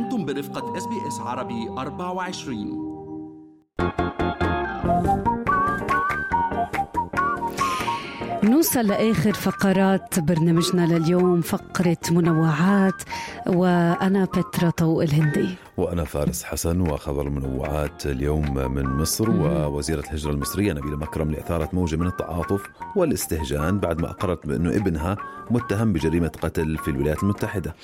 أنتم برفقة SBS عربي 24 نوصل لآخر فقرات برنامجنا لليوم فقرة منوعات وأنا بترا طوق الهندي. وأنا فارس حسن وخبر المنوعات اليوم من مصر ووزيرة الهجرة المصرية نبيلة مكرم أثارت موجة من التعاطف والاستهجان بعد ما أقرت بأنه ابنها متهم بجريمة قتل في الولايات المتحدة.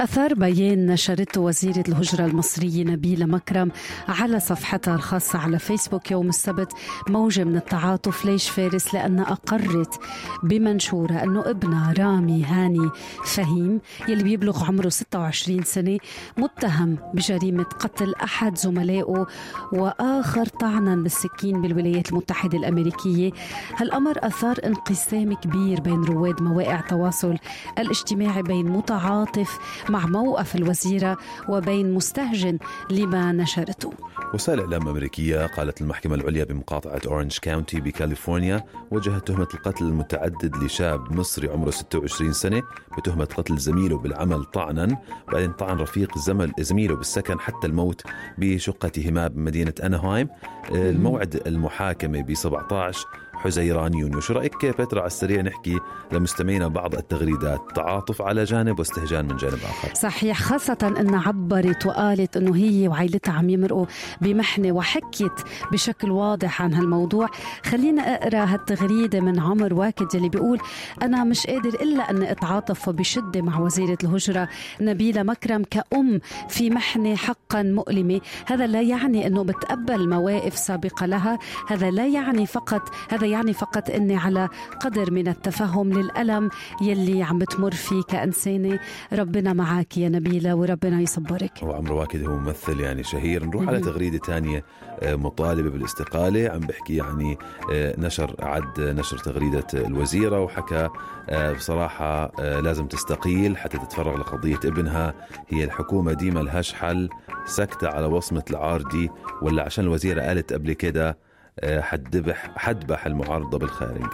أثار بيان نشرته وزيرة الهجرة المصرية نبيلة مكرم على صفحتها الخاصة على فيسبوك يوم السبت موجة من التعاطف ليش فارس؟ لأنها أقرت بمنشورة أنه ابنها رامي هاني فهيم يلي بيبلغ عمره 26 سنة متهم بجريمة قتل أحد زملائه وآخر طعنا بالسكين بالولايات المتحدة الأمريكية. هالأمر أثار انقسام كبير بين رواد مواقع التواصل الاجتماعي بين متعاطف مع موقف الوزيرة وبين مستهجن لما نشرته. وسائل إعلام أمريكية قالت المحكمة العليا بمقاطعة أورنج كاونتي بكاليفورنيا وجهت تهمة القتل المتعدد لشاب مصري عمره 26 سنة بتهمة قتل زميله بالعمل طعنا بعدين طعن رفيق زمل زميله بالسكن حتى الموت بشقتهما بمدينة أناهايم الموعد المحاكمة ب 17 حزيران يونيو شو رأيك بترا على السريع نحكي لمستمعينا بعض التغريدات. تعاطف على جانب واستهجان من جانب آخر. صحيح خاصة أنها عبرت وقالت أنه هي وعائلتها عم يمرقوا بمحنة وحكيت بشكل واضح عن هالموضوع. خلينا أقرأ هالتغريدة من عمر واكد اللي بيقول أنا مش قادر إلا أن أتعاطف وبشدة مع وزيرة الهجرة نبيلة مكرم كأم في محنة حقا مؤلمة. هذا لا يعني أنه بتقبل مواقف سابقة لها. هذا لا يعني فقط هذا يعني فقط إني على قدر من التفهم للألم يلي عم بتمر فيه كانسانه ربنا معك يا نبيلة وربنا يصبرك. وعمرو واكد هو ممثل يعني شهير. نروح على تغريدة ثانية آه، مطالبة بالاستقالة. عم بحكي يعني آه، نشر عد نشر تغريدة الوزيرة وحكى آه، بصراحة لازم تستقيل حتى تتفرغ لقضية ابنها. هي الحكومة ديما لهاش حل سكتة على وصمة العارضي ولا عشان الوزيرة قالت قبل كده حدبح حدبح المعارضة بالخارج.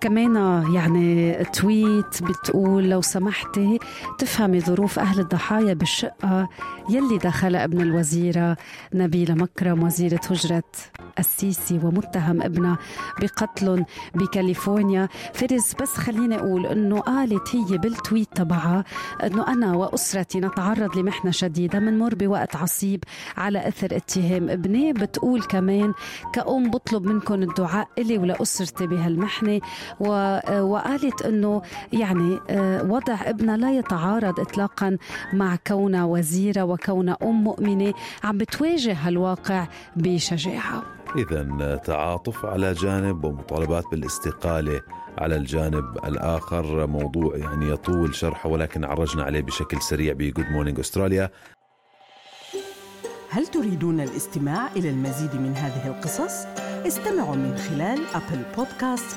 كمان يعني تويت بتقول لو سمحتي تفهمي ظروف أهل الضحايا بالشقة يلي دخلها ابن الوزيرة نبيلة مكرم وزيرة هجرة السيسي ومتهم ابنها بقتل بكاليفورنيا. فارس بس خليني أقول أنه قالت هي بالتويت تبعها أنه أنا وأسرتي نتعرض لمحنة شديدة منمر بوقت عصيب على أثر اتهام ابني. بتقول كمان كأم بطلب منكم الدعاء إلي ولأسرتي بهالمحنة. وقالت أنه يعني آه، وضع ابنها لا يتعارض إطلاقا مع كونها وزيرة وكونها أم مؤمنة عم بتواجه هالواقع بشجاعة. إذا تعاطف على جانب ومطالبات بالاستقالة على الجانب الآخر. موضوع يعني يطول شرحه ولكن عرجنا عليه بشكل سريع ب Good Morning Australia هل تريدون الاستماع إلى المزيد من هذه القصص؟ استمعوا من خلال Apple Podcasts،